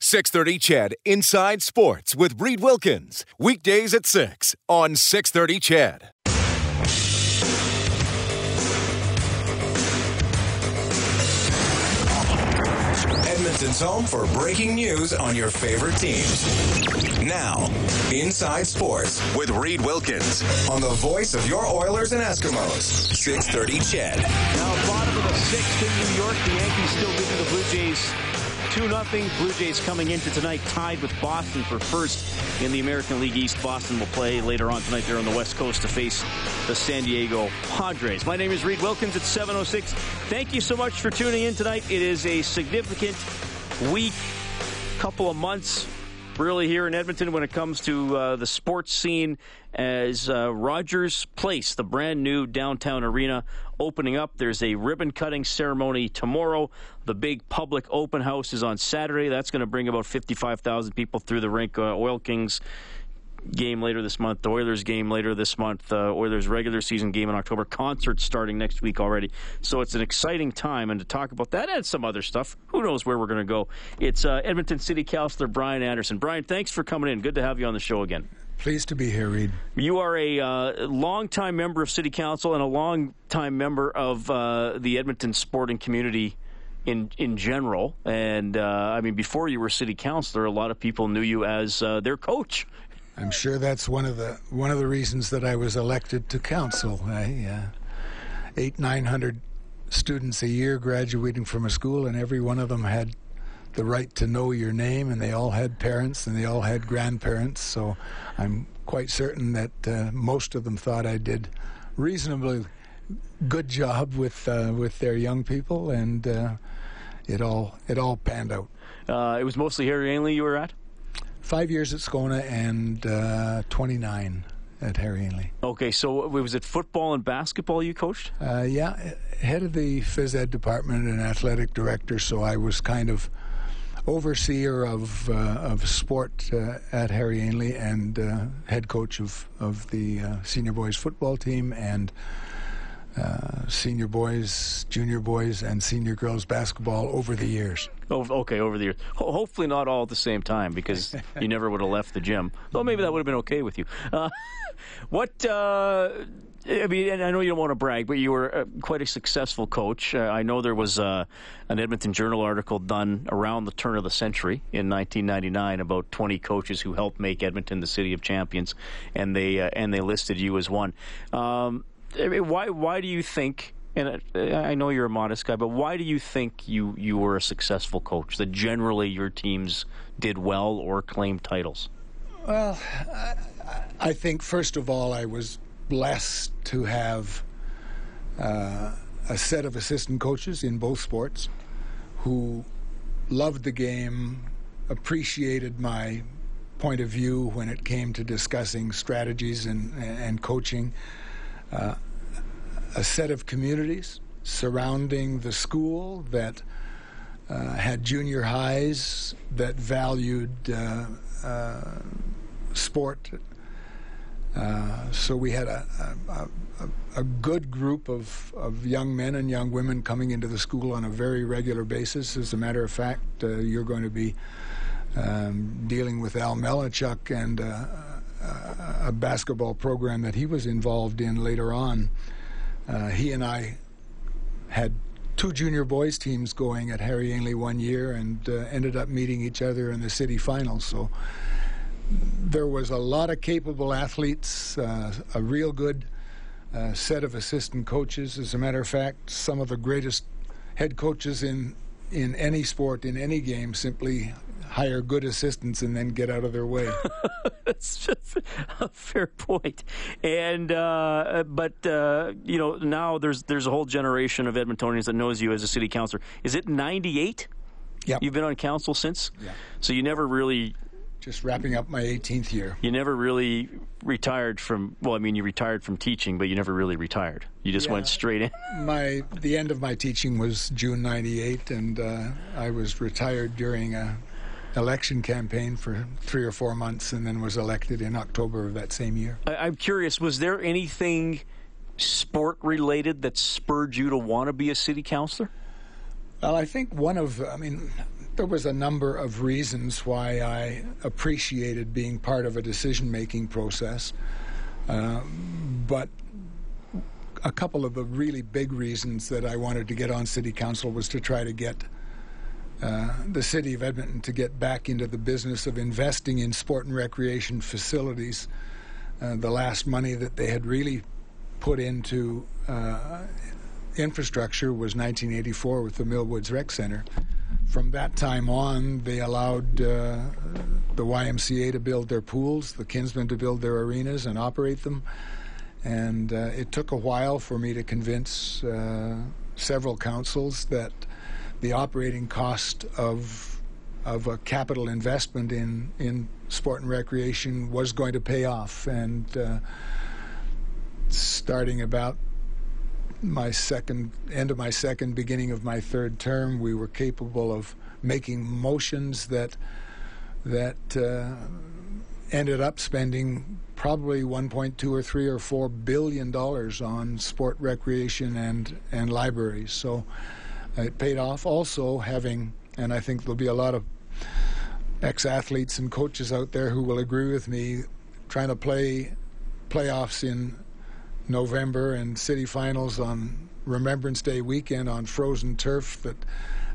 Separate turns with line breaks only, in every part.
630 CHED Inside Sports with Reed Wilkins. Weekdays at 6 on 630 CHED. Edmonton's home for breaking news on your favorite teams. Now, Inside Sports with Reed Wilkins on the voice of your Oilers and Eskimos. 630 CHED.
Now, bottom of the sixth in New York, the Yankees still leading the Blue Jays 2 0. Blue Jays coming into tonight tied with Boston for first in the American League East. Boston will play later on tonight. They're on the West Coast to face the San Diego Padres. My name is Reed Wilkins at 706. Thank you so much for tuning in tonight. It is a significant week, couple of months really here in Edmonton when it comes to uh, the sports scene as uh, Rogers Place, the brand new downtown arena, opening up. There's a ribbon cutting ceremony tomorrow. The big public open house is on Saturday. That's going to bring about 55,000 people through the rink. Uh, Oil Kings game later this month, the Oilers game later this month, uh, Oilers regular season game in October, concerts starting next week already. So it's an exciting time. And to talk about that and some other stuff, who knows where we're going to go? It's uh, Edmonton City Councilor Brian Anderson. Brian, thanks for coming in. Good to have you on the show again.
Pleased to be here, Reed.
You are a uh, long-time member of City Council and a long-time member of uh, the Edmonton sporting community in in general. And uh, I mean, before you were city councilor, a lot of people knew you as uh, their coach
I'm sure that's one of the one of the reasons that I was elected to council. I, uh, eight nine hundred students a year graduating from a school, and every one of them had the right to know your name, and they all had parents, and they all had grandparents. So I'm quite certain that uh, most of them thought I did reasonably good job with uh, with their young people, and uh, it all it all panned out.
Uh, it was mostly Harry Ainlay you were at
five years at Scona and uh, 29 at Harry Ainlay.
Okay, so was it football and basketball you coached?
Uh, yeah, head of the phys ed department and athletic director, so I was kind of overseer of uh, of sport uh, at Harry Ainlay and uh, head coach of of the uh, senior boys football team and uh, senior boys, junior boys, and senior girls basketball over the years.
Oh, okay, over the years. Ho- hopefully not all at the same time because you never would have left the gym. Though maybe that would have been okay with you. Uh, what? Uh, I mean, and I know you don't want to brag, but you were uh, quite a successful coach. Uh, I know there was uh, an Edmonton Journal article done around the turn of the century in 1999 about 20 coaches who helped make Edmonton the city of champions, and they and they listed you as one. Um, I mean, why why do you think? And I know you're a modest guy, but why do you think you you were a successful coach? That generally your teams did well or claimed titles.
Well, I, I think first of all, I was blessed to have uh, a set of assistant coaches in both sports who loved the game, appreciated my point of view when it came to discussing strategies and, and coaching. Uh, a set of communities surrounding the school that uh, had junior highs that valued uh, uh, sport. Uh, so we had a, a, a, a, good group of, of young men and young women coming into the school on a very regular basis. As a matter of fact, you're going to be um, dealing with Al Melnichuk and uh, a basketball program that he was involved in later on. Uh, he and I had two junior boys teams going at Harry Ainlay one year and uh, ended up meeting each other in the city finals. So there was a lot of capable athletes, uh, a real good uh, set of assistant coaches. As a matter of fact, some of the greatest head coaches in in any sport, in any game, simply hire good assistants and then get out of their way.
That's just a fair point. And uh, but uh, you know now there's there's a whole generation of Edmontonians that knows you as a city councilor. Is it 98?
Yep.
You've been on council since?
Yeah.
So you never really
Just wrapping up my 18th year.
you never really retired from well, I mean you retired from teaching, but you never really retired. You just
Yeah.
went straight in.
My the end of my teaching was June '98, and uh, I was retired during a election campaign for three or four months, and then was elected in October of that same year.
I, I'm curious, was there anything sport related that spurred you to want to be a city councilor?
Well, I think one of, I mean, there was a number of reasons why I appreciated being part of a decision making process. Um, but a couple of the really big reasons that I wanted to get on city council was to try to get uh, the city of Edmonton to get back into the business of investing in sport and recreation facilities. Uh, the last money that they had really put into uh, infrastructure was 1984 with the Millwoods Rec Center. From that time on, they allowed uh, the YMCA to build their pools, the Kinsmen to build their arenas and operate them. And uh, it took a while for me to convince several councils that the operating cost of of a capital investment in in sport and recreation was going to pay off. And uh, starting about my second end of my second beginning of my third term we were capable of making motions that that uh, ended up spending probably 1.2 or 3 or 4 billion dollars on sport recreation and and libraries so it paid off also having and I think there'll be a lot of ex-athletes and coaches out there who will agree with me trying to play playoffs in November and city finals on Remembrance Day weekend on frozen turf that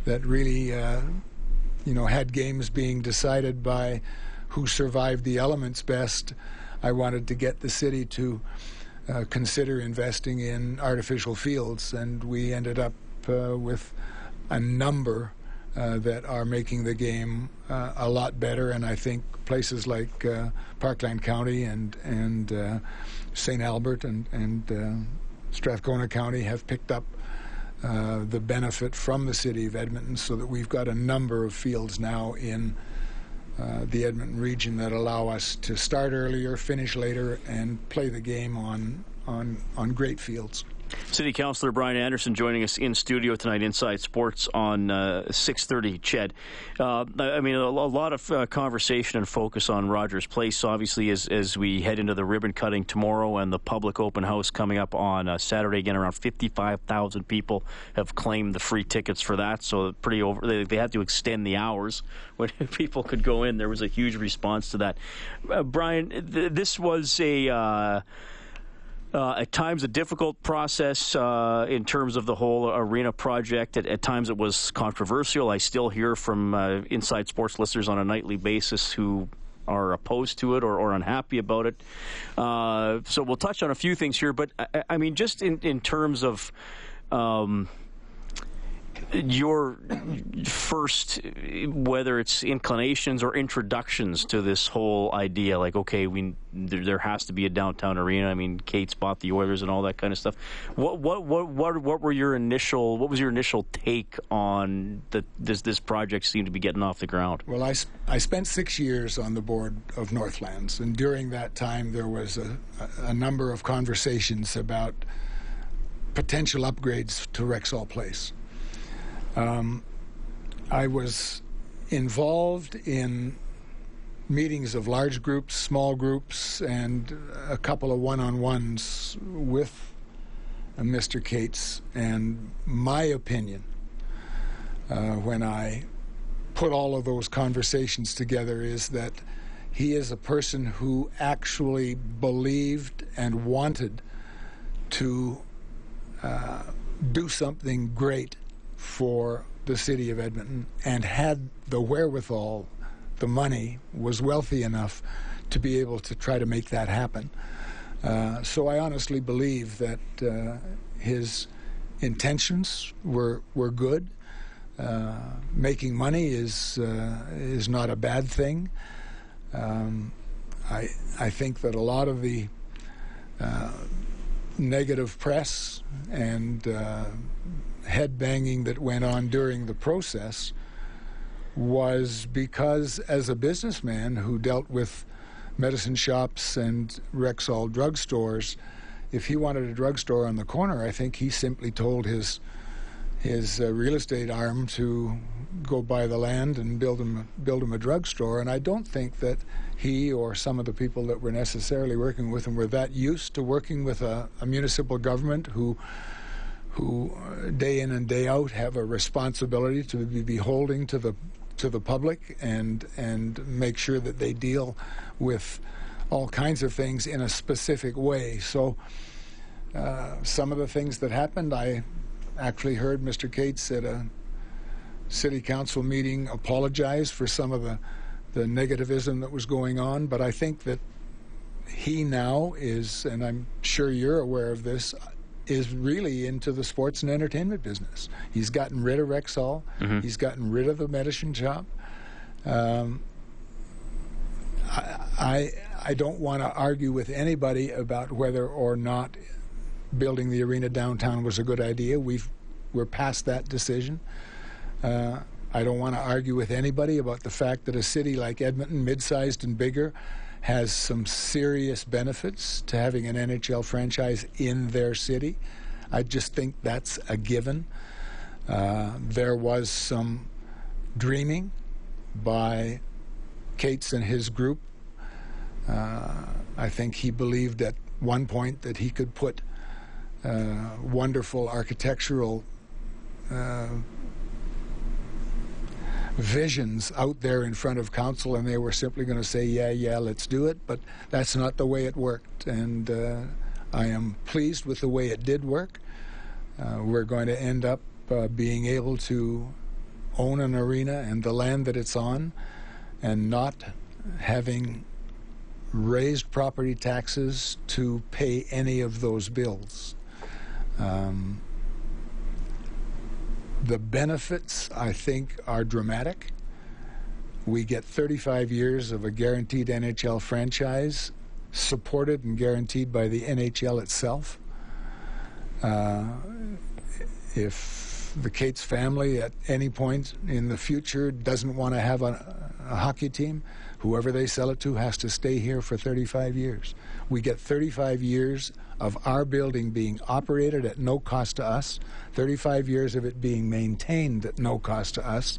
that really uh, you know had games being decided by who survived the elements best. I wanted to get the city to uh, consider investing in artificial fields, and we ended up with a number uh, that are making the game uh, a lot better. And I think places like uh, Parkland County and and uh, St. Albert and and uh, Strathcona County have picked up. Uh, the benefit from the city of Edmonton, so that we've got a number of fields now in uh, the Edmonton region that allow us to start earlier, finish later, and play the game on on on great fields.
City Councilor Brian Anderson joining us in studio tonight, Inside Sports on uh, 6:30. Ched, uh, I mean, a, a lot of uh, conversation and focus on Rogers Place, obviously, as as we head into the ribbon cutting tomorrow and the public open house coming up on uh, Saturday. Again, around 55,000 people have claimed the free tickets for that, so pretty over. They, they had to extend the hours when people could go in. There was a huge response to that. Uh, Brian, th- this was a. Uh, at times, a difficult process uh, in terms of the whole arena project. At, at, times, it was controversial. I still hear from uh, inside sports listeners on a nightly basis who are opposed to it or, or unhappy about it. Uh, so we'll touch on a few things here, but I, I mean, just in, in terms of. Um, your first, whether it's inclinations or introductions to this whole idea, like okay, we there, there, has to be a downtown arena. I mean, Katz bought the Oilers and all that kind of stuff. What what what what what were your initial? What was your initial take on the this this project seemed to be getting off the ground?
Well, I I spent six years on the board of Northlands, and during that time there was a, a number of conversations about potential upgrades to Rexall Place. Um, I was involved in meetings of large groups, small groups, and a couple of one on ones with uh, Mr. Katz. And my opinion, uh, when I put all of those conversations together, is that he is a person who actually believed and wanted to uh, do something great for the city of Edmonton and had the wherewithal, the money, was wealthy enough to be able to try to make that happen. Uh, so I honestly believe that uh, his intentions were were good. Uh, making money is uh, is not a bad thing. Um, I I think that a lot of the uh, negative press and uh, head banging that went on during the process was because, as a businessman who dealt with medicine shops and Rexall drugstores, if he wanted a drugstore on the corner, I think he simply told his his uh, real estate arm to go buy the land and build him build him a drugstore. And I don't think that he or some of the people that were necessarily working with him were that used to working with a, a municipal government who who uh, day in and day out have a responsibility to be beholding to the to the public and and make sure that they deal with all kinds of things in a specific way. So uh, some of the things that happened, I actually heard Mr. Katz at a city council meeting apologize for some of the the negativism that was going on. But I think that he now is, and I'm sure you're aware of this, is really into the sports and entertainment business. He's gotten rid of Rexall. Mm-hmm. He's gotten rid of the medicine shop. Um, I, I, I don't want to argue with anybody about whether or not building the arena downtown was a good idea. We've we're past that decision. Uh, I don't want to argue with anybody about the fact that a city like Edmonton, mid-sized and bigger, has some serious benefits to having an NHL franchise in their city. I just think that's a given. Uh, there was some dreaming by Katz and his group. Uh, I think he believed at one point that he could put uh, wonderful architectural uh, visions out there in front of council, and they were simply going to say, "Yeah, yeah, let's do it." But that's not the way it worked, and uh, I am pleased with the way it did work. Uh, we're going to end up uh, being able to own an arena and the land that it's on, and not having raised property taxes to pay any of those bills. Um, the benefits, I think, are dramatic. We get 35 years of a guaranteed NHL franchise, supported and guaranteed by the NHL itself. Uh, if the Katz family at any point in the future doesn't want to have a, a hockey team, whoever they sell it to has to stay here for 35 years. We get 35 years of our building being operated at no cost to us, 35 years of it being maintained at no cost to us,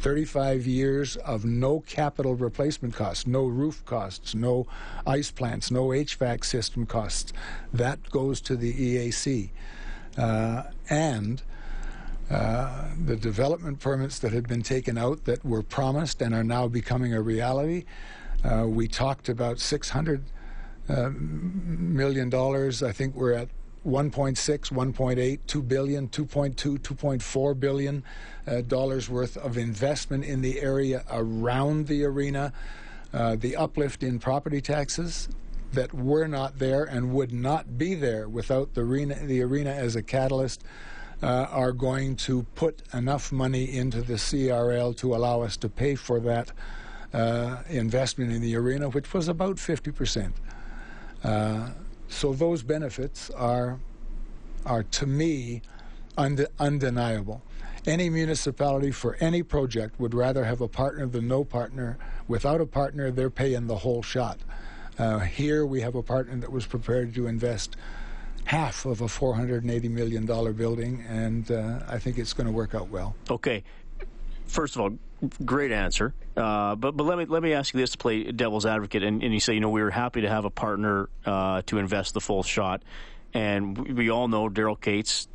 35 years of no capital replacement costs, no roof costs, no ice plants, no HVAC system costs. That goes to the EAC. Uh, and uh, the development permits that had been taken out that were promised and are now becoming a reality. Uh, we talked about 600 uh, million dollars. I think we're at 1.6, 1.8, 2 billion, 2.2, 2.4 billion uh, dollars worth of investment in the area around the arena. Uh, the uplift in property taxes that were not there and would not be there without the arena, the arena as a catalyst. Uh, are going to put enough money into the CRL to allow us to pay for that uh, investment in the arena, which was about 50 percent. Uh, so those benefits are, are to me, und- undeniable. Any municipality for any project would rather have a partner than no partner. Without a partner, they're paying the whole shot. Uh, here we have a partner that was prepared to invest half of a $480 million building, and uh, I think it's going to work out well.
Okay. First of all, great answer. Uh, but but let me let me ask you this to play devil's advocate, and, and you say you know we were happy to have a partner uh, to invest the full shot, and we, we all know Daryl Katz,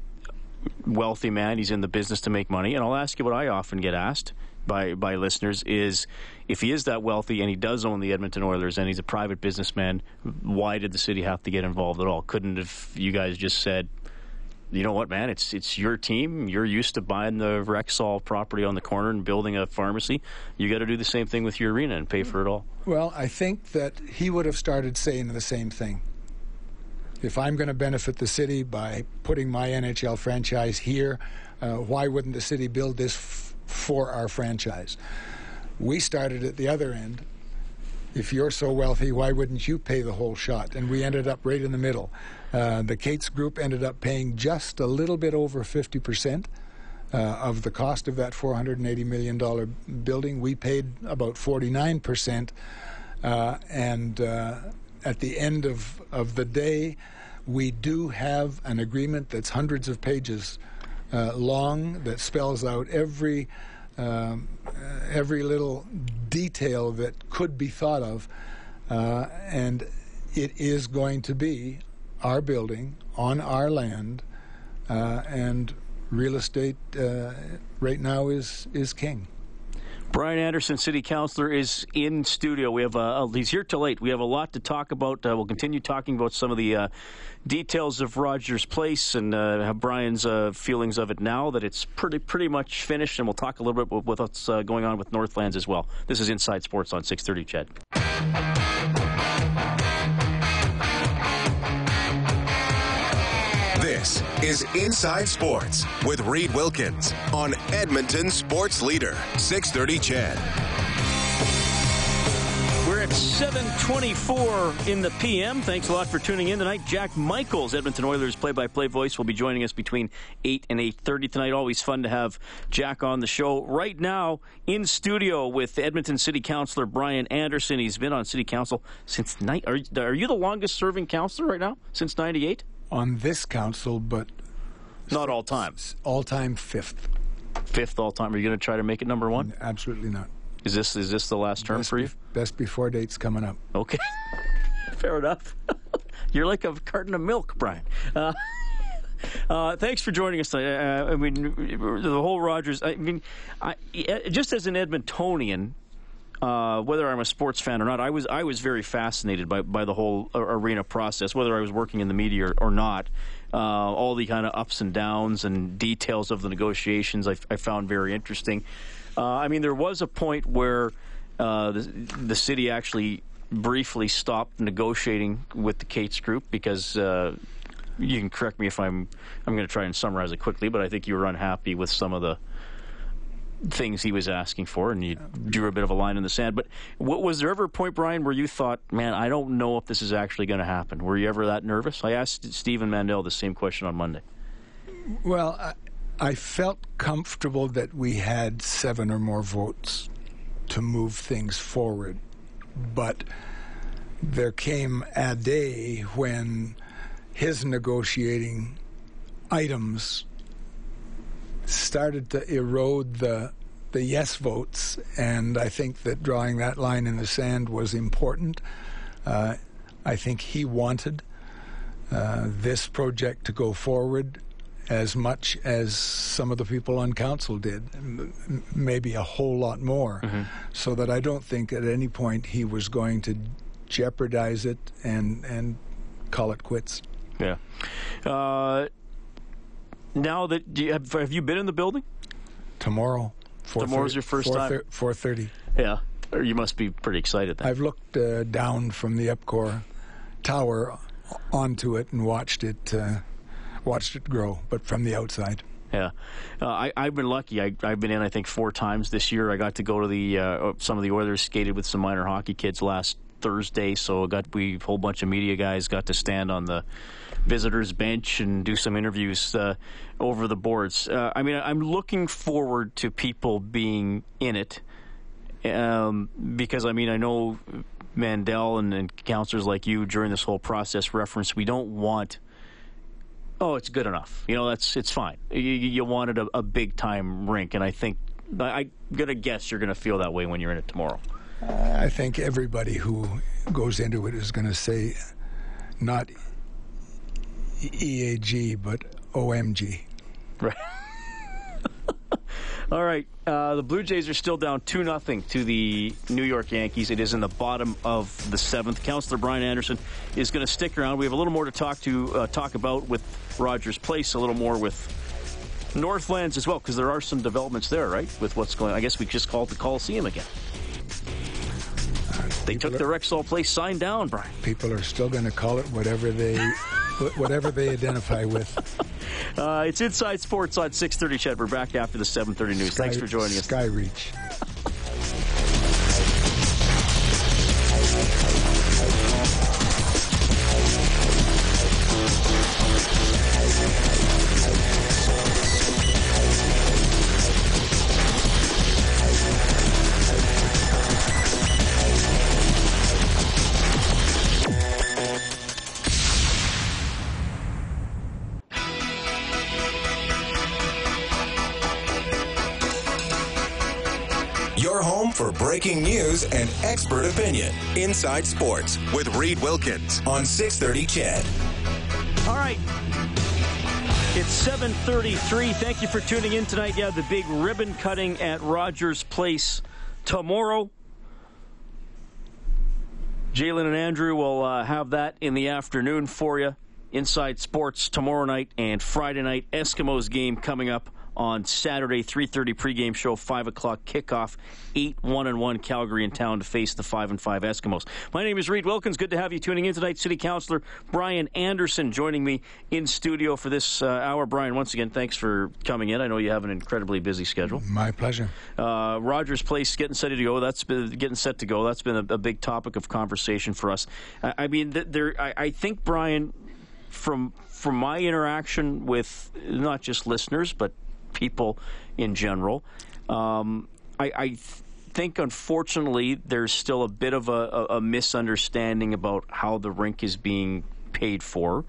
wealthy man, he's in the business to make money, and I'll ask you what I often get asked by by listeners is if he is that wealthy and he does own the Edmonton Oilers and he's a private businessman, why did the city have to get involved at all? Couldn't have you guys just said? You know what, man? It's it's your team. You're used to buying the Rexall property on the corner and building a pharmacy. You got to do the same thing with your arena and pay for it all.
Well, I think that he would have started saying the same thing. If I'm going to benefit the city by putting my NHL franchise here, uh, why wouldn't the city build this f- for our franchise? We started at the other end if you're so wealthy, why wouldn't you pay the whole shot? And we ended up right in the middle. Uh, the Katz Group ended up paying just a little bit over 50% uh, of the cost of that $480 million building. We paid about 49%. Uh, and uh, at the end of, of the day, we do have an agreement that's hundreds of pages uh, long that spells out every um, every little detail that could be thought of, uh, and it is going to be our building on our land, uh, and real estate uh, right now is is king.
Brian Anderson, City Councilor, is in studio. We have uh, he's here till late. We have a lot to talk about. Uh, we'll continue talking about some of the uh, details of Rogers Place and uh, Brian's uh, feelings of it now that it's pretty pretty much finished. And we'll talk a little bit with, what's uh, going on with Northlands as well. This is Inside Sports on 6:30. CHED.
Is Inside Sports with Reed Wilkins on Edmonton Sports Leader 6:30 CHED.
We're at 7:24 in the PM. Thanks a lot for tuning in tonight. Jack Michaels, Edmonton Oilers play-by-play voice, will be joining us between 8 and 8:30 tonight. Always fun to have Jack on the show. Right now in studio with Edmonton City Councilor Brian Anderson. He's been on City Council since night. Are, are you the longest-serving councilor right now since '98?
On this council, but
not all times.
All time fifth.
Fifth all time. Are you going to try to make it number one?
Absolutely not.
Is this is this the last term
best
for you?
Be- best before date's coming up.
Okay, fair enough. You're like a carton of milk, Brian. Uh, uh, thanks for joining us. Uh, I mean, the whole Rogers. I mean, I, just as an Edmontonian, uh, whether I'm a sports fan or not, I was I was very fascinated by, by the whole arena process, whether I was working in the media or, or not. Uh, all the kind of ups and downs and details of the negotiations I, I found very interesting. Uh, I mean, there was a point where uh, the, the city actually briefly stopped negotiating with the Katz Group because uh, you can correct me if I'm I'm going to try and summarize it quickly, but I think you were unhappy with some of the things he was asking for, and you drew a bit of a line in the sand. But was there ever a point, Brian, where you thought, "Man, I don't know if this is actually going to happen"? Were you ever that nervous? I asked Stephen Mandel the same question on Monday.
Well, I, I felt comfortable that we had seven or more votes to move things forward, but there came a day when his negotiating items started to erode the the yes votes, and I think that drawing that line in the sand was important. Uh, I think he wanted uh, this project to go forward as much as some of the people on council did, m- maybe a whole lot more, mm-hmm. so that I don't think at any point he was going to jeopardize it and and call it quits.
Yeah. Uh, now that you have, have you been in the building?
Tomorrow.
Tomorrow's your first time.
Four thirty.
Yeah. Or you must be pretty excited. Then.
I've looked uh, down from the EPCOR tower onto it and watched it uh, watched it grow, but from the outside.
Yeah, uh, I, have been lucky. I, have been in, I think, four times this year. I got to go to the uh, some of the Oilers skated with some minor hockey kids last Thursday, so got we a whole bunch of media guys got to stand on the visitors bench and do some interviews uh, over the boards. Uh, I mean, I'm looking forward to people being in it um, because I mean I know Mandel and, and counselors like you during this whole process reference we don't want oh, it's good enough. You know, that's it's fine. You, you wanted a, a, big time rink, and I think I, am gonna guess you're gonna feel that way when you're in it tomorrow.
I think everybody who goes into it is to say not EAG but OMG.
Right. All right. Uh, the Blue Jays are still down 2 0 to the New York Yankees. It is in the bottom of the seventh. Counselor Brian Anderson is going to stick around. We have a little more to talk to uh, talk about with Rogers Place, a little more with Northlands as well, because there are some developments there, right? With what's going on. I guess we just called the Coliseum again. They took the Rexall Place sign down, Brian.
People are still going to call it whatever they whatever they identify with.
Uh, it's Inside Sports on 6:30. CHED. We're back after the 7:30 news.
Sky,
Thanks for joining
us. Skyreach.
breaking news and expert opinion. Inside Sports with Reed Wilkins on 630 CHED.
All right. It's 7:33. Thank you for tuning in tonight. Yeah, the big ribbon cutting at Rogers Place tomorrow. Jalen and Andrew will uh, have that in the afternoon for you. Inside Sports tomorrow night and Friday night. Eskimos game coming up on Saturday, 3:30 pregame show, 5 o'clock kickoff. Eight one and one Calgary in town to face the five and five Eskimos. My name is Reed Wilkins. Good to have you tuning in tonight. City Councilor Brian Anderson joining me in studio for this uh, hour. Brian, once again, thanks for coming in. I know you have an incredibly busy schedule.
My pleasure.
Uh, Rogers Place getting set to go. That's been getting set to go. That's been a, a big topic of conversation for us. I, I mean, there. I, I think Brian, from from my interaction with not just listeners but people in general. Um, I, I think, unfortunately, there's still a bit of a, a, misunderstanding about how the rink is being paid for.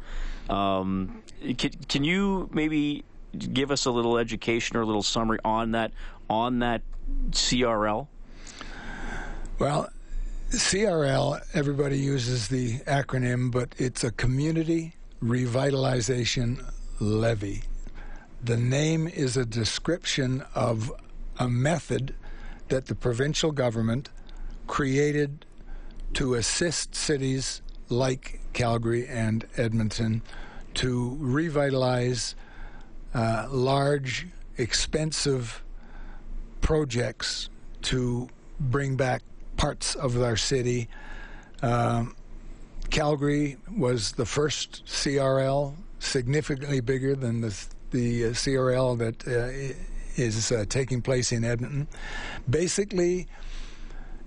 Um, can, can you maybe give us a little education or a little summary on that on that CRL?
Well, CRL, everybody uses the acronym, but it's a community revitalization levy. The name is a description of a method that the provincial government created to assist cities like Calgary and Edmonton to revitalize uh, large, expensive projects to bring back parts of our city. Um, Calgary was the first CRL, significantly bigger than the the uh, CRL that uh, is uh, taking place in Edmonton. Basically,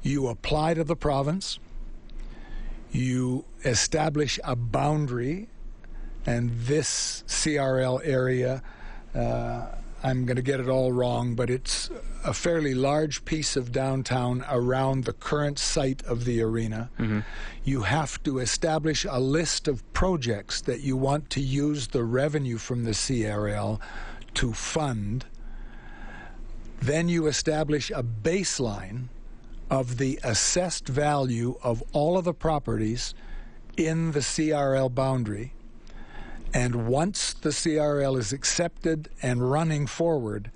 you apply to the province, you establish a boundary, and this CRL area. Uh, I'm going to get it all wrong, but it's a fairly large piece of downtown around the current site of the arena. Mm-hmm. You have to establish a list of projects that you want to use the revenue from the CRL to fund. Then you establish a baseline of the assessed value of all of the properties in the CRL boundary and once the CRL is accepted and running forward,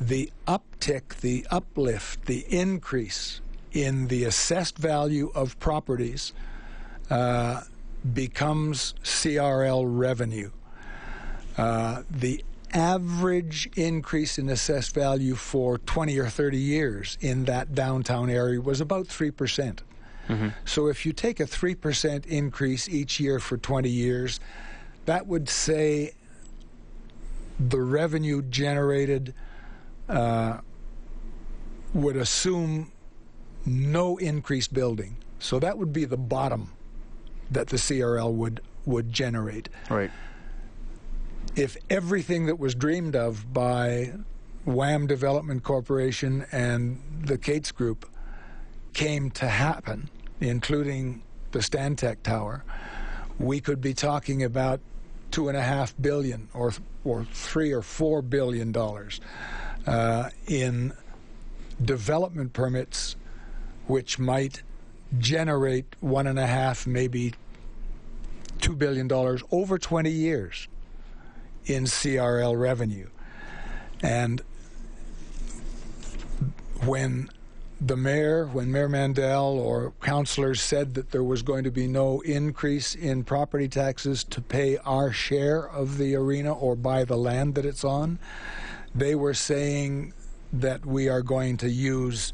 the uptick, the uplift, the increase in the assessed value of properties uh, becomes CRL revenue. Uh, the average increase in assessed value for 20 or 30 years in that downtown area was about 3%. Mm-hmm. So if you take a 3% increase each year for 20 years, that would say the revenue generated uh, would assume no increased building. So that would be the bottom that the CRL would would generate.
Right.
If everything that was dreamed of by Wham Development Corporation and the Katz Group came to happen, including the Stantec Tower, we could be talking about two and a half billion or or three or four billion dollars uh, in development permits, which might generate one and a half, maybe two billion dollars over 20 years in CRL revenue. And when the mayor, when Mayor Mandel or councillors said that there was going to be no increase in property taxes to pay our share of the arena or buy the land that it's on, they were saying that we are going to use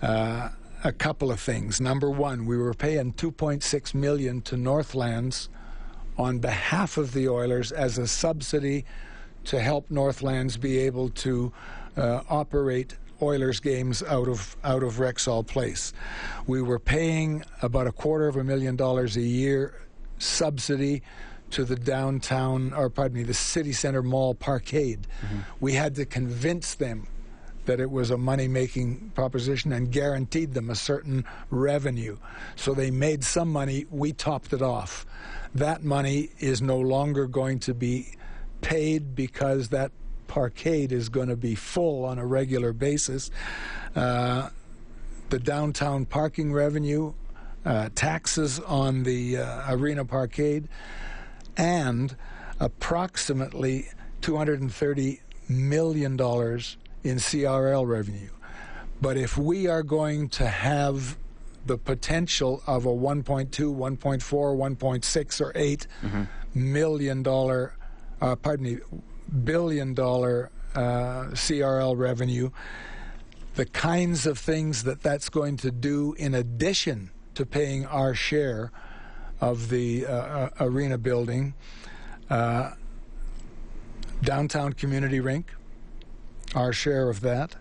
uh, a couple of things. Number one, we were paying 2.6 million to Northlands on behalf of the Oilers as a subsidy to help Northlands be able to uh, operate Oilers games out of out of Rexall Place. We were paying about a quarter of a million dollars a year subsidy to the downtown, or pardon me, the city center mall parkade. Mm-hmm. We had to convince them that it was a money making proposition and guaranteed them a certain revenue. So they made some money, we topped it off. That money is no longer going to be paid because that parkade is going to be full on a regular basis. Uh, the downtown parking revenue, uh, taxes on the uh, arena parkade, and approximately 230 million dollars in CRL revenue. But if we are going to have the potential of a 1.2, 1.4, 1.6, or 8 mm-hmm. million dollar, uh, pardon me, billion dollar uh, CRL revenue, the kinds of things that that's going to do in addition to paying our share of the uh, uh arena building. Uh, downtown community rink, our share of that,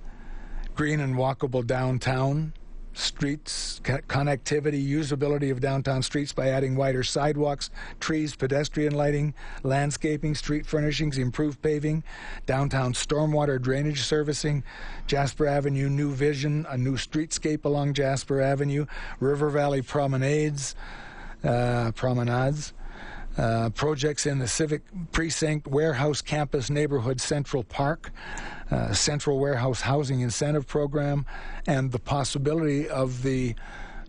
green and walkable downtown, streets, connectivity, usability of downtown streets by adding wider sidewalks, trees, pedestrian lighting, landscaping, street furnishings, improved paving, downtown stormwater drainage servicing, Jasper Avenue new vision, a new streetscape along Jasper Avenue, River Valley promenades, uh, promenades, uh, projects in the Civic Precinct, Warehouse Campus Neighborhood Central Park, uh, Central Warehouse Housing Incentive Program, and the possibility of the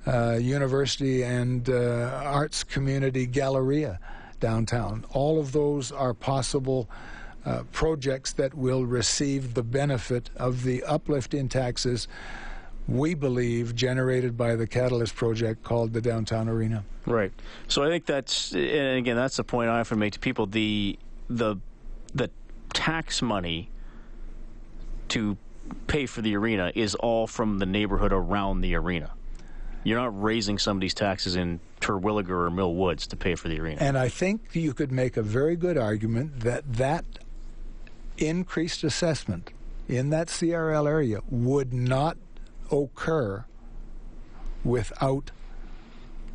uh, University and uh, Arts Community Galleria downtown. All of those are possible. Uh, projects that will receive the benefit of the uplift in taxes we believe, generated by the Catalyst project called the Downtown Arena.
Right. So I think that's, and again, that's the point I often make to people. The the the tax money to pay for the arena is all from the neighborhood around the arena. You're not raising somebody's taxes in Terwillegar or Mill Woods to pay for the arena.
And I think you could make a very good argument that that increased assessment in that CRL area would not occur without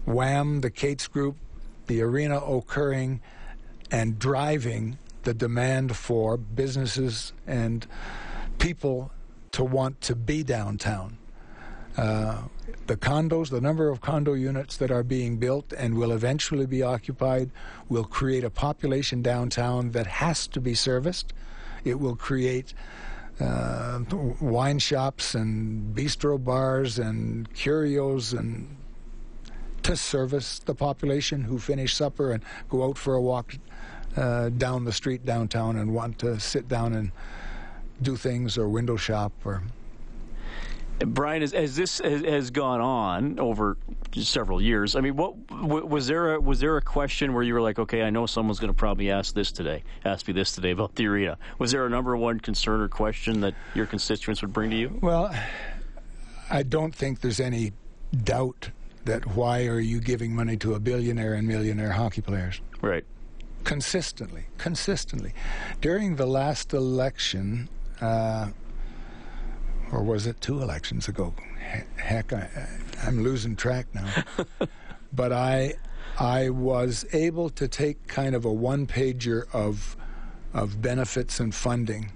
WHAM, the Katz Group, the arena occurring and driving the demand for businesses and people to want to be downtown. Uh, the condos, the number of condo units that are being built and will eventually be occupied, will create a population downtown that has to be serviced. It will create uh, wine shops and bistro bars and curios and to service the population who finish supper and go out for a walk uh, down the street downtown and want to sit down and do things or window shop or
Brian, as, as this has, has, gone on over several years, I mean, what was there? A, was there a question where you were like, okay, I know someone's going to probably ask this today, ask me this today about the arena? Was there a number one concern or question that your constituents would bring to you?
Well, I don't think there's any doubt that why are you giving money to a billionaire and millionaire hockey players?
Right.
Consistently, consistently. During the last election. Uh, or was it two elections ago? Heck, I, am losing track now. but I, I was able to take kind of a one pager of, of benefits and funding.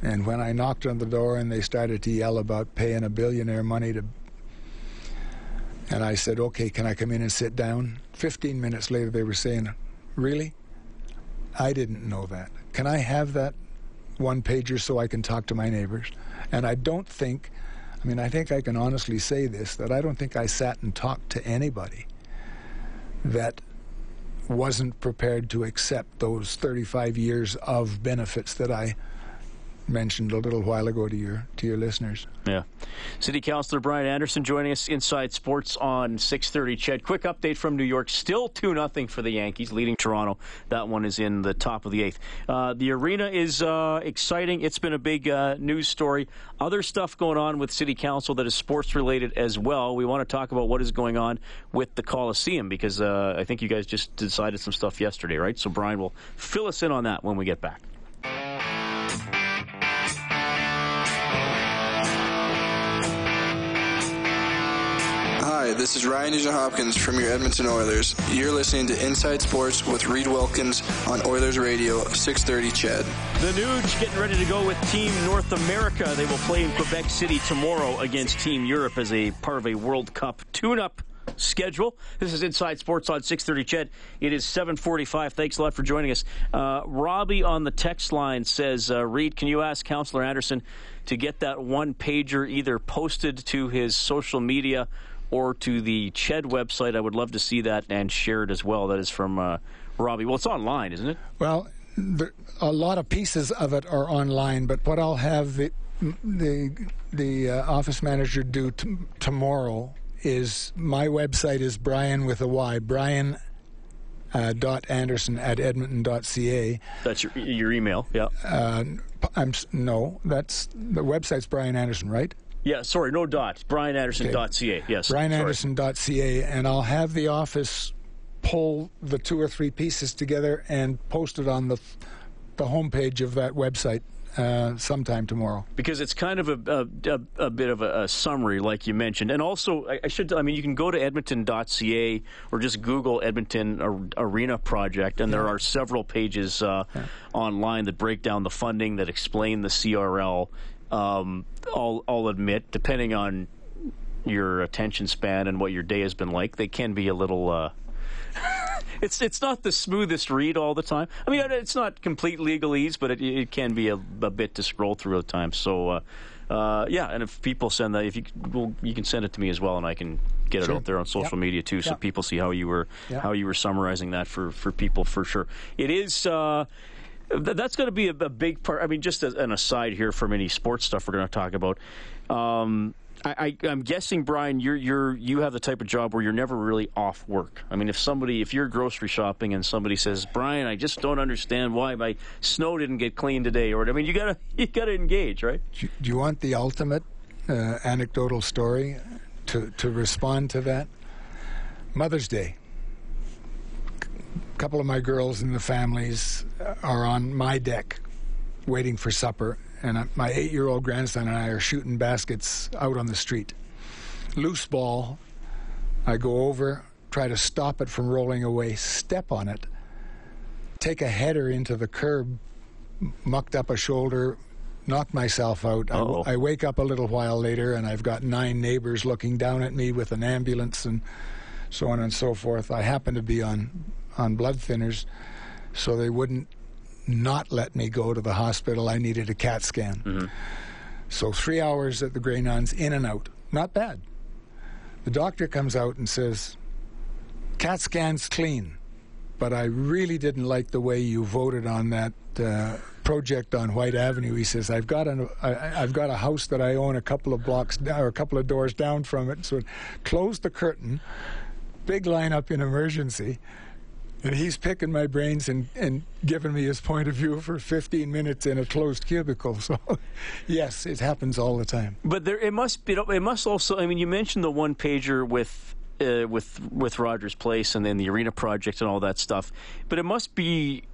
And when I knocked on the door and they started to yell about paying a billionaire money to, and I said, okay, can I come in and sit down? 15 minutes later, they were saying, really? I didn't know that. Can I have that one pager so I can talk to my neighbors? And I don't think, I mean, I think I can honestly say this that I don't think I sat and talked to anybody that wasn't prepared to accept those 35 years of benefits that I mentioned a little while ago to your to your listeners.
Yeah. City Councilor Brian Anderson joining us inside sports on 6:30. CHED, quick update from New York. Still 2 nothing for the Yankees leading Toronto. That one is in the top of the 8th. Uh, the arena is uh, exciting. It's been a big uh, news story. Other stuff going on with City Council that is sports related as well. We want to talk about what is going on with the Coliseum because uh, I think you guys just decided some stuff yesterday, right? So Brian will fill us in on that when we get back.
This is Ryan Nugent Hopkins from your Edmonton Oilers. You're listening to Inside Sports with Reed Wilkins on Oilers Radio, 630 CHED.
The Nuge getting ready to go with Team North America. They will play in Quebec City tomorrow against Team Europe as a part of a World Cup tune-up schedule. This is Inside Sports on 6:30. Ched, it is 7:45. Thanks a lot for joining us. Uh, Robbie on the text line says, uh, "Reed, can you ask Councillor Anderson to get that one pager either posted to his social media or to the Ched website? I would love to see that and share it as well." That is from uh, Robbie. Well, it's online, isn't it?
Well, the, a lot of pieces of it are online, but what I'll have the the the uh, office manager do t- tomorrow is my website is Bryan with a Y, Bryan uh, dot Anderson at Edmonton.ca.
That's your your email, yeah.
Uh, I'm no, that's the website's Bryan Anderson, right?
Yeah, sorry, no dot. BryanAnderson.ca. Yes,
BryanAnderson.ca, and I'll have the office pull the two or three pieces together and post it on the the homepage of that website uh, sometime tomorrow.
Because it's kind of a, a, a bit of a, a, summary, like you mentioned. And also, I, I, should, I mean, you can go to edmonton.ca or just Google Edmonton Arena Project, and yeah. there are several pages uh, yeah. online that break down the funding, that explain the CRL. Um, I'll, I'll admit, depending on your attention span and what your day has been like, they can be a little. Uh, it's it's not the smoothest read all the time. I mean, it's not complete legalese, but it, it can be a, a, bit to scroll through at times. So, uh, uh, yeah, and if people send that, if you well, you can send it to me as well, and I can get sure. it out there on social yep. media too, so yep. people see how you were yep. how you were summarizing that for for people for sure. It is. Uh, that's going to be a, a, big part. I mean, just as an aside here from any sports stuff we're going to talk about. Um, I, am guessing, Bryan, you're you're you have the type of job where you're never really off work. I mean, if somebody, if you're grocery shopping and somebody says, "Bryan, I just don't understand why my snow didn't get cleaned today," or I mean, you gotta you gotta engage, right?
Do you want the ultimate uh, anecdotal story to to respond to that? Mother's Day. A couple of my girls and the families are on my deck, waiting for supper, and my eight year old grandson and I are shooting baskets out on the street. Loose ball, I go over, try to stop it from rolling away, step on it, take a header into the curb, mucked up a shoulder, knock myself out. I, I, wake up a little while later and I've got nine neighbors looking down at me with an ambulance and so on and so forth. I happen to be on on blood thinners, so they wouldn't not let me go to the hospital. I needed a CAT scan. Mm-hmm. So three hours at the Grey Nuns, in and out. Not bad. The doctor comes out and says, CAT scan's clean, but I really didn't like the way you voted on that uh, project on Whyte Avenue. He says, I've got, an, I, have got a house that I own a couple of blocks down, or a couple of doors down from it. So close the curtain, big lineup in emergency and he's picking my brains and, and giving me his point of view for 15 minutes in a closed cubicle. So, yes, it happens all the time.
But there, it must be. It must also. I mean, you mentioned the one pager with uh, with with Rogers Place and then the Arena Project and all that stuff. But it must be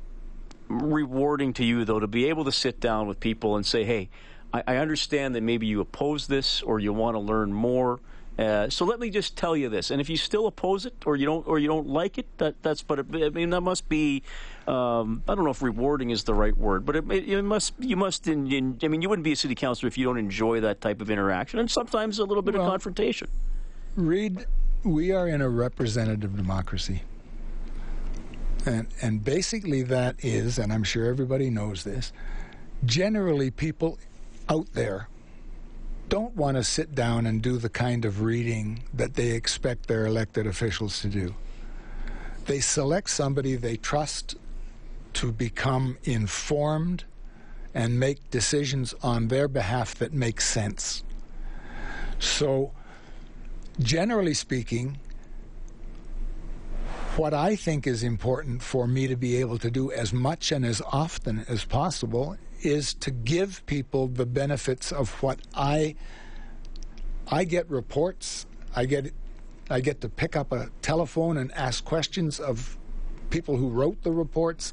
rewarding to you though to be able to sit down with people and say, "Hey, I, I understand that maybe you oppose this or you want to learn more." Uh, so let me just tell you this, and if you still oppose it or you don't or you don't like it, that that's but it, I mean that must be um, I don't know if rewarding is the right word, but it, it, it must you must in, in, I mean you wouldn't be a city councilor if you don't enjoy that type of interaction and sometimes a little bit well, of confrontation.
Reed, we are in a representative democracy. And and basically that is, and I'm sure everybody knows this, generally people out there don't want to sit down and do the kind of reading that they expect their elected officials to do. They select somebody they trust to become informed and make decisions on their behalf that make sense. So, generally speaking, what I think is important for me to be able to do as much and as often as possible is to give people the benefits of what I I get reports. I get I get to pick up a telephone and ask questions of people who wrote the reports.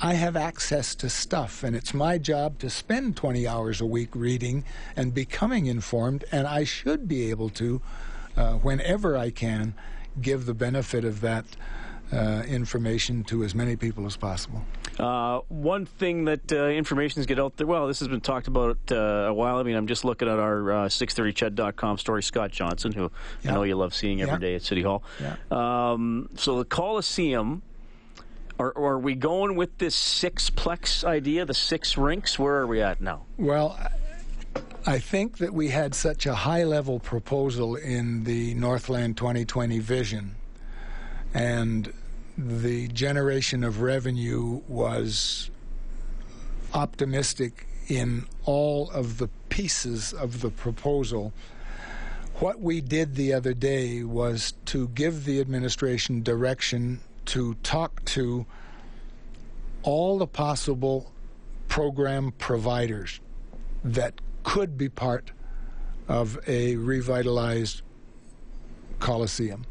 I have access to stuff, and it's my job to spend 20 hours a week reading and becoming informed, and I should be able to, uh, whenever I can, give the benefit of that uh, information to as many people as possible.
Uh, one thing that uh, information is get out there. Well, this has been talked about uh, a while. I mean, I'm just looking at our uh, 630ched.com story. Scott Johnson, who. I know you love seeing every day at City Hall. Um, so the Coliseum. Are, are we going with this sixplex idea, the six rinks? Where are we at now?
Well, I think that we had such a high level proposal in the Northland 2020 vision, and the generation of revenue was optimistic in all of the pieces of the proposal. What we did the other day was to give the administration direction to talk to all the possible program providers that could be part of a revitalized Coliseum.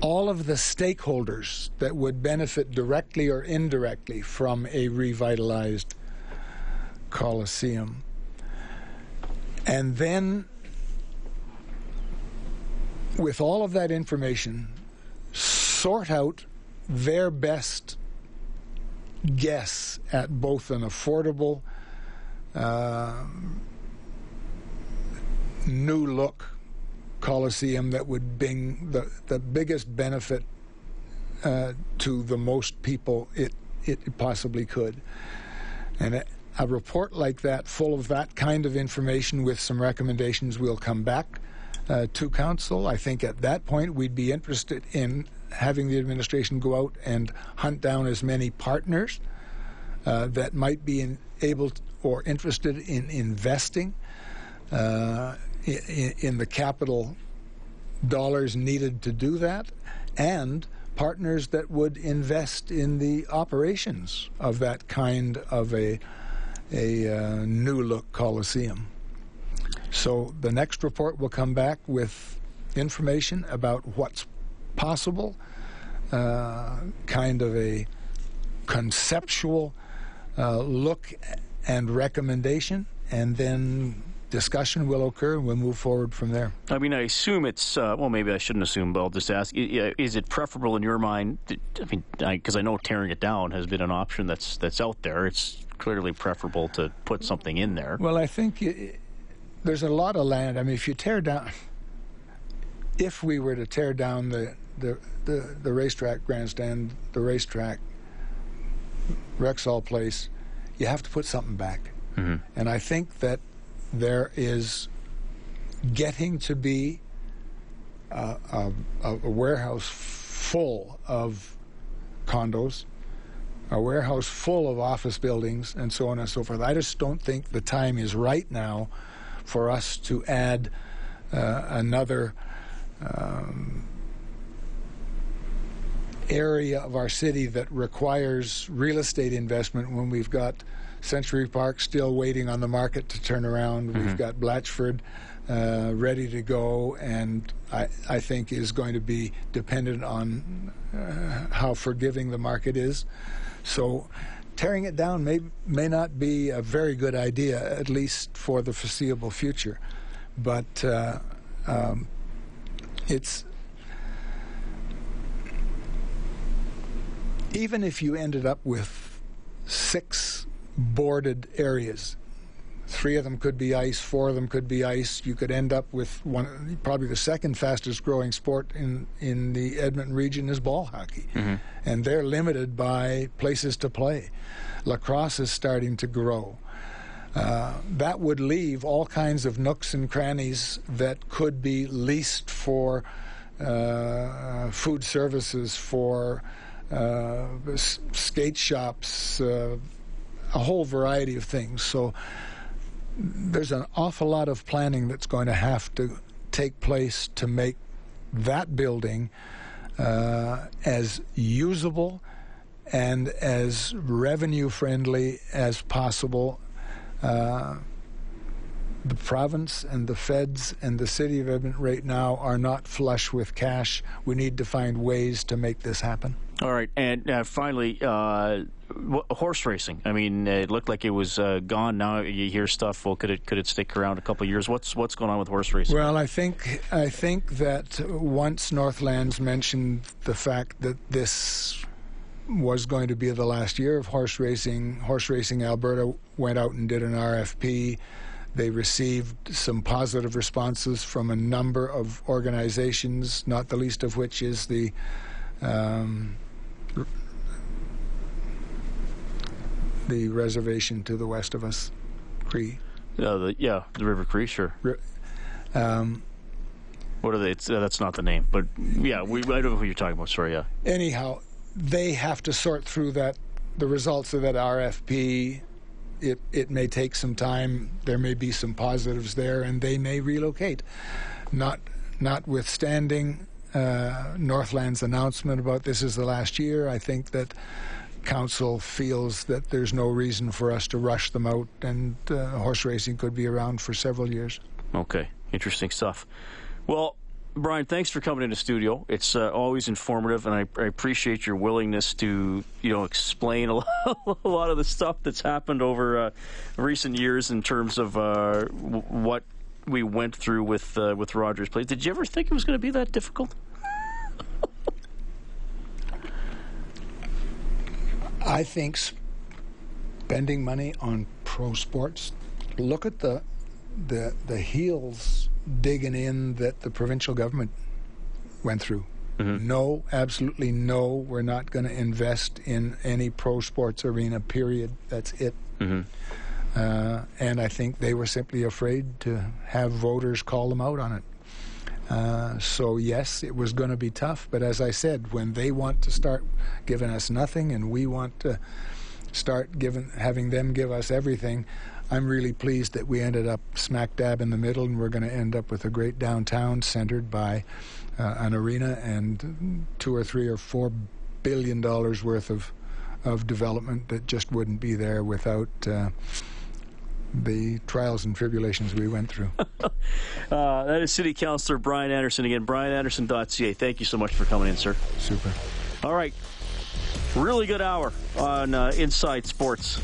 All of the stakeholders that would benefit directly or indirectly from a revitalized Coliseum. And then, with all of that information, sort out their best guess at both an affordable, uh, new look Coliseum that would bring the, the biggest benefit uh, to the most people it, it possibly could. And a, report like that, full of that kind of information with some recommendations, will come back uh, to council. I think at that point we'd be interested in having the administration go out and hunt down as many partners uh, that might be in, able to, or interested in investing uh, in, the capital dollars needed to do that, and partners that would invest in the operations of that kind of a a uh, new look coliseum. So the next report will come back with information about what's possible, uh, kind of a conceptual uh, look and recommendation, and then discussion will occur and we'll move forward from there.
I mean, I assume it's, uh, well, maybe I shouldn't assume, but I'll just ask is it preferable in your mind? I mean, because I, know tearing it down has been an option that's, that's out there. It's clearly preferable to put something in there.
Well, I think y there's a lot of land. I mean, if you tear down, if we were to tear down the, the, the, the racetrack grandstand, the racetrack, Rexall Place, you have to put something back. And I think that there is getting to be a, a, a warehouse full of condos, a warehouse full of office buildings, and so on and so forth. I just don't think the time is right now for us to add uh, another um, area of our city that requires real estate investment when we've got Century Park still waiting on the market to turn around. We've got Blatchford uh, ready to go, and I, I think is going to be dependent on uh, how forgiving the market is. So, tearing it down may may not be a very good idea, at least for the foreseeable future. But uh, um, it's even if you ended up with six boarded areas, three of them could be ice, four of them could be ice. You could end up with one, probably the second fastest growing sport in, in the Edmonton region is ball hockey. And they're limited by places to play. Lacrosse is starting to grow. Uh, that would leave all kinds of nooks and crannies that could be leased for uh, food services, for uh, s- skate shops, uh, a whole variety of things. So there's an awful lot of planning that's going to have to take place to make that building uh, as usable and as revenue friendly as possible. Uh, the province and the feds and the city of Edmonton right now are not flush with cash. We need to find ways to make this happen.
All right, and uh, finally, uh, horse racing. I mean, it looked like it was uh, gone. Now you hear stuff. Well, could it could it stick around a couple years? What's what's going on with horse racing?
Well, I think I think that once Northlands mentioned the fact that this was going to be the last year of horse racing, Horse Racing Alberta went out and did an RFP. They received some positive responses from a number of organizations, not the least of which is the um, the reservation to the west of us, Cree.
Yeah, the, yeah, the River Cree, sure. Um, what are they? Uh, that's not the name, but yeah, we, I don't know who you're talking about. Sorry, yeah.
Anyhow, they have to sort through that, the results of that RFP. It it may take some time. There may be some positives there, and they may relocate. Not notwithstanding uh, Northland's announcement about this is the last year, I think that council feels that there's no reason for us to rush them out, and uh, horse racing could be around for several years.
Okay, interesting stuff. Well, Bryan, thanks for coming into the studio. It's uh, always informative, and I, I, appreciate your willingness to, you know, explain a lot, a lot of the stuff that's happened over uh, recent years in terms of uh, what we went through with uh, with Rogers Place. Did you ever think it was going to be that difficult?
I think spending money on pro sports. Look at the the the heels digging in that the provincial government went through. Mm-hmm. No, absolutely no. We're not going to invest in any pro sports arena. Period. That's it. Mm-hmm. Uh, and I think they were simply afraid to have voters call them out on it. Uh, so yes, it was going to be tough. But as I said, when they want to start giving us nothing, and we want to start giving having them give us everything, I'm really pleased that we ended up smack dab in the middle, and we're going to end up with a great downtown centered by uh, an arena and two or three or four billion dollars worth of of development that just wouldn't be there without. Uh, the trials and tribulations we went through. uh,
that is City Councilor Bryan Anderson again. BryanAnderson.ca. Thank you so much for coming in, sir.
Super.
All right. Really good hour on uh, Inside Sports.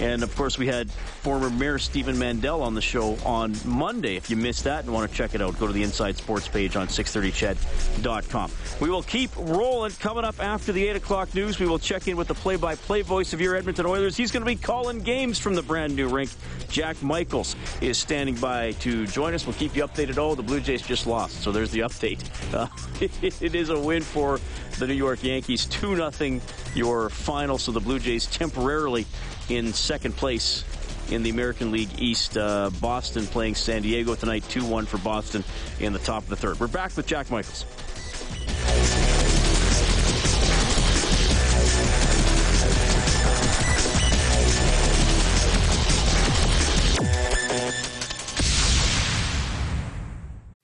And of course, we had former Mayor Stephen Mandel on the show on Monday. If you missed that and want to check it out, go to the Inside Sports page on 630ched.com. We will keep rolling. Coming up after the 8 o'clock news, we will check in with the play by play voice of your Edmonton Oilers. He's going to be calling games from the brand new rink. Jack Michaels is standing by to join us. We'll keep you updated. Oh, the Blue Jays just lost, so there's the update. Uh, it is a win for the New York Yankees. 2 0 your final, so the Blue Jays temporarily in second place in the American League East. Uh, Boston playing San Diego tonight, 2 1 for Boston in the top of the third. We're back with Jack Michaels.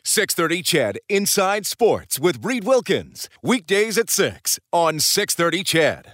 Six thirty, CHED Inside Sports with Reed Wilkins weekdays at six on six thirty, CHED.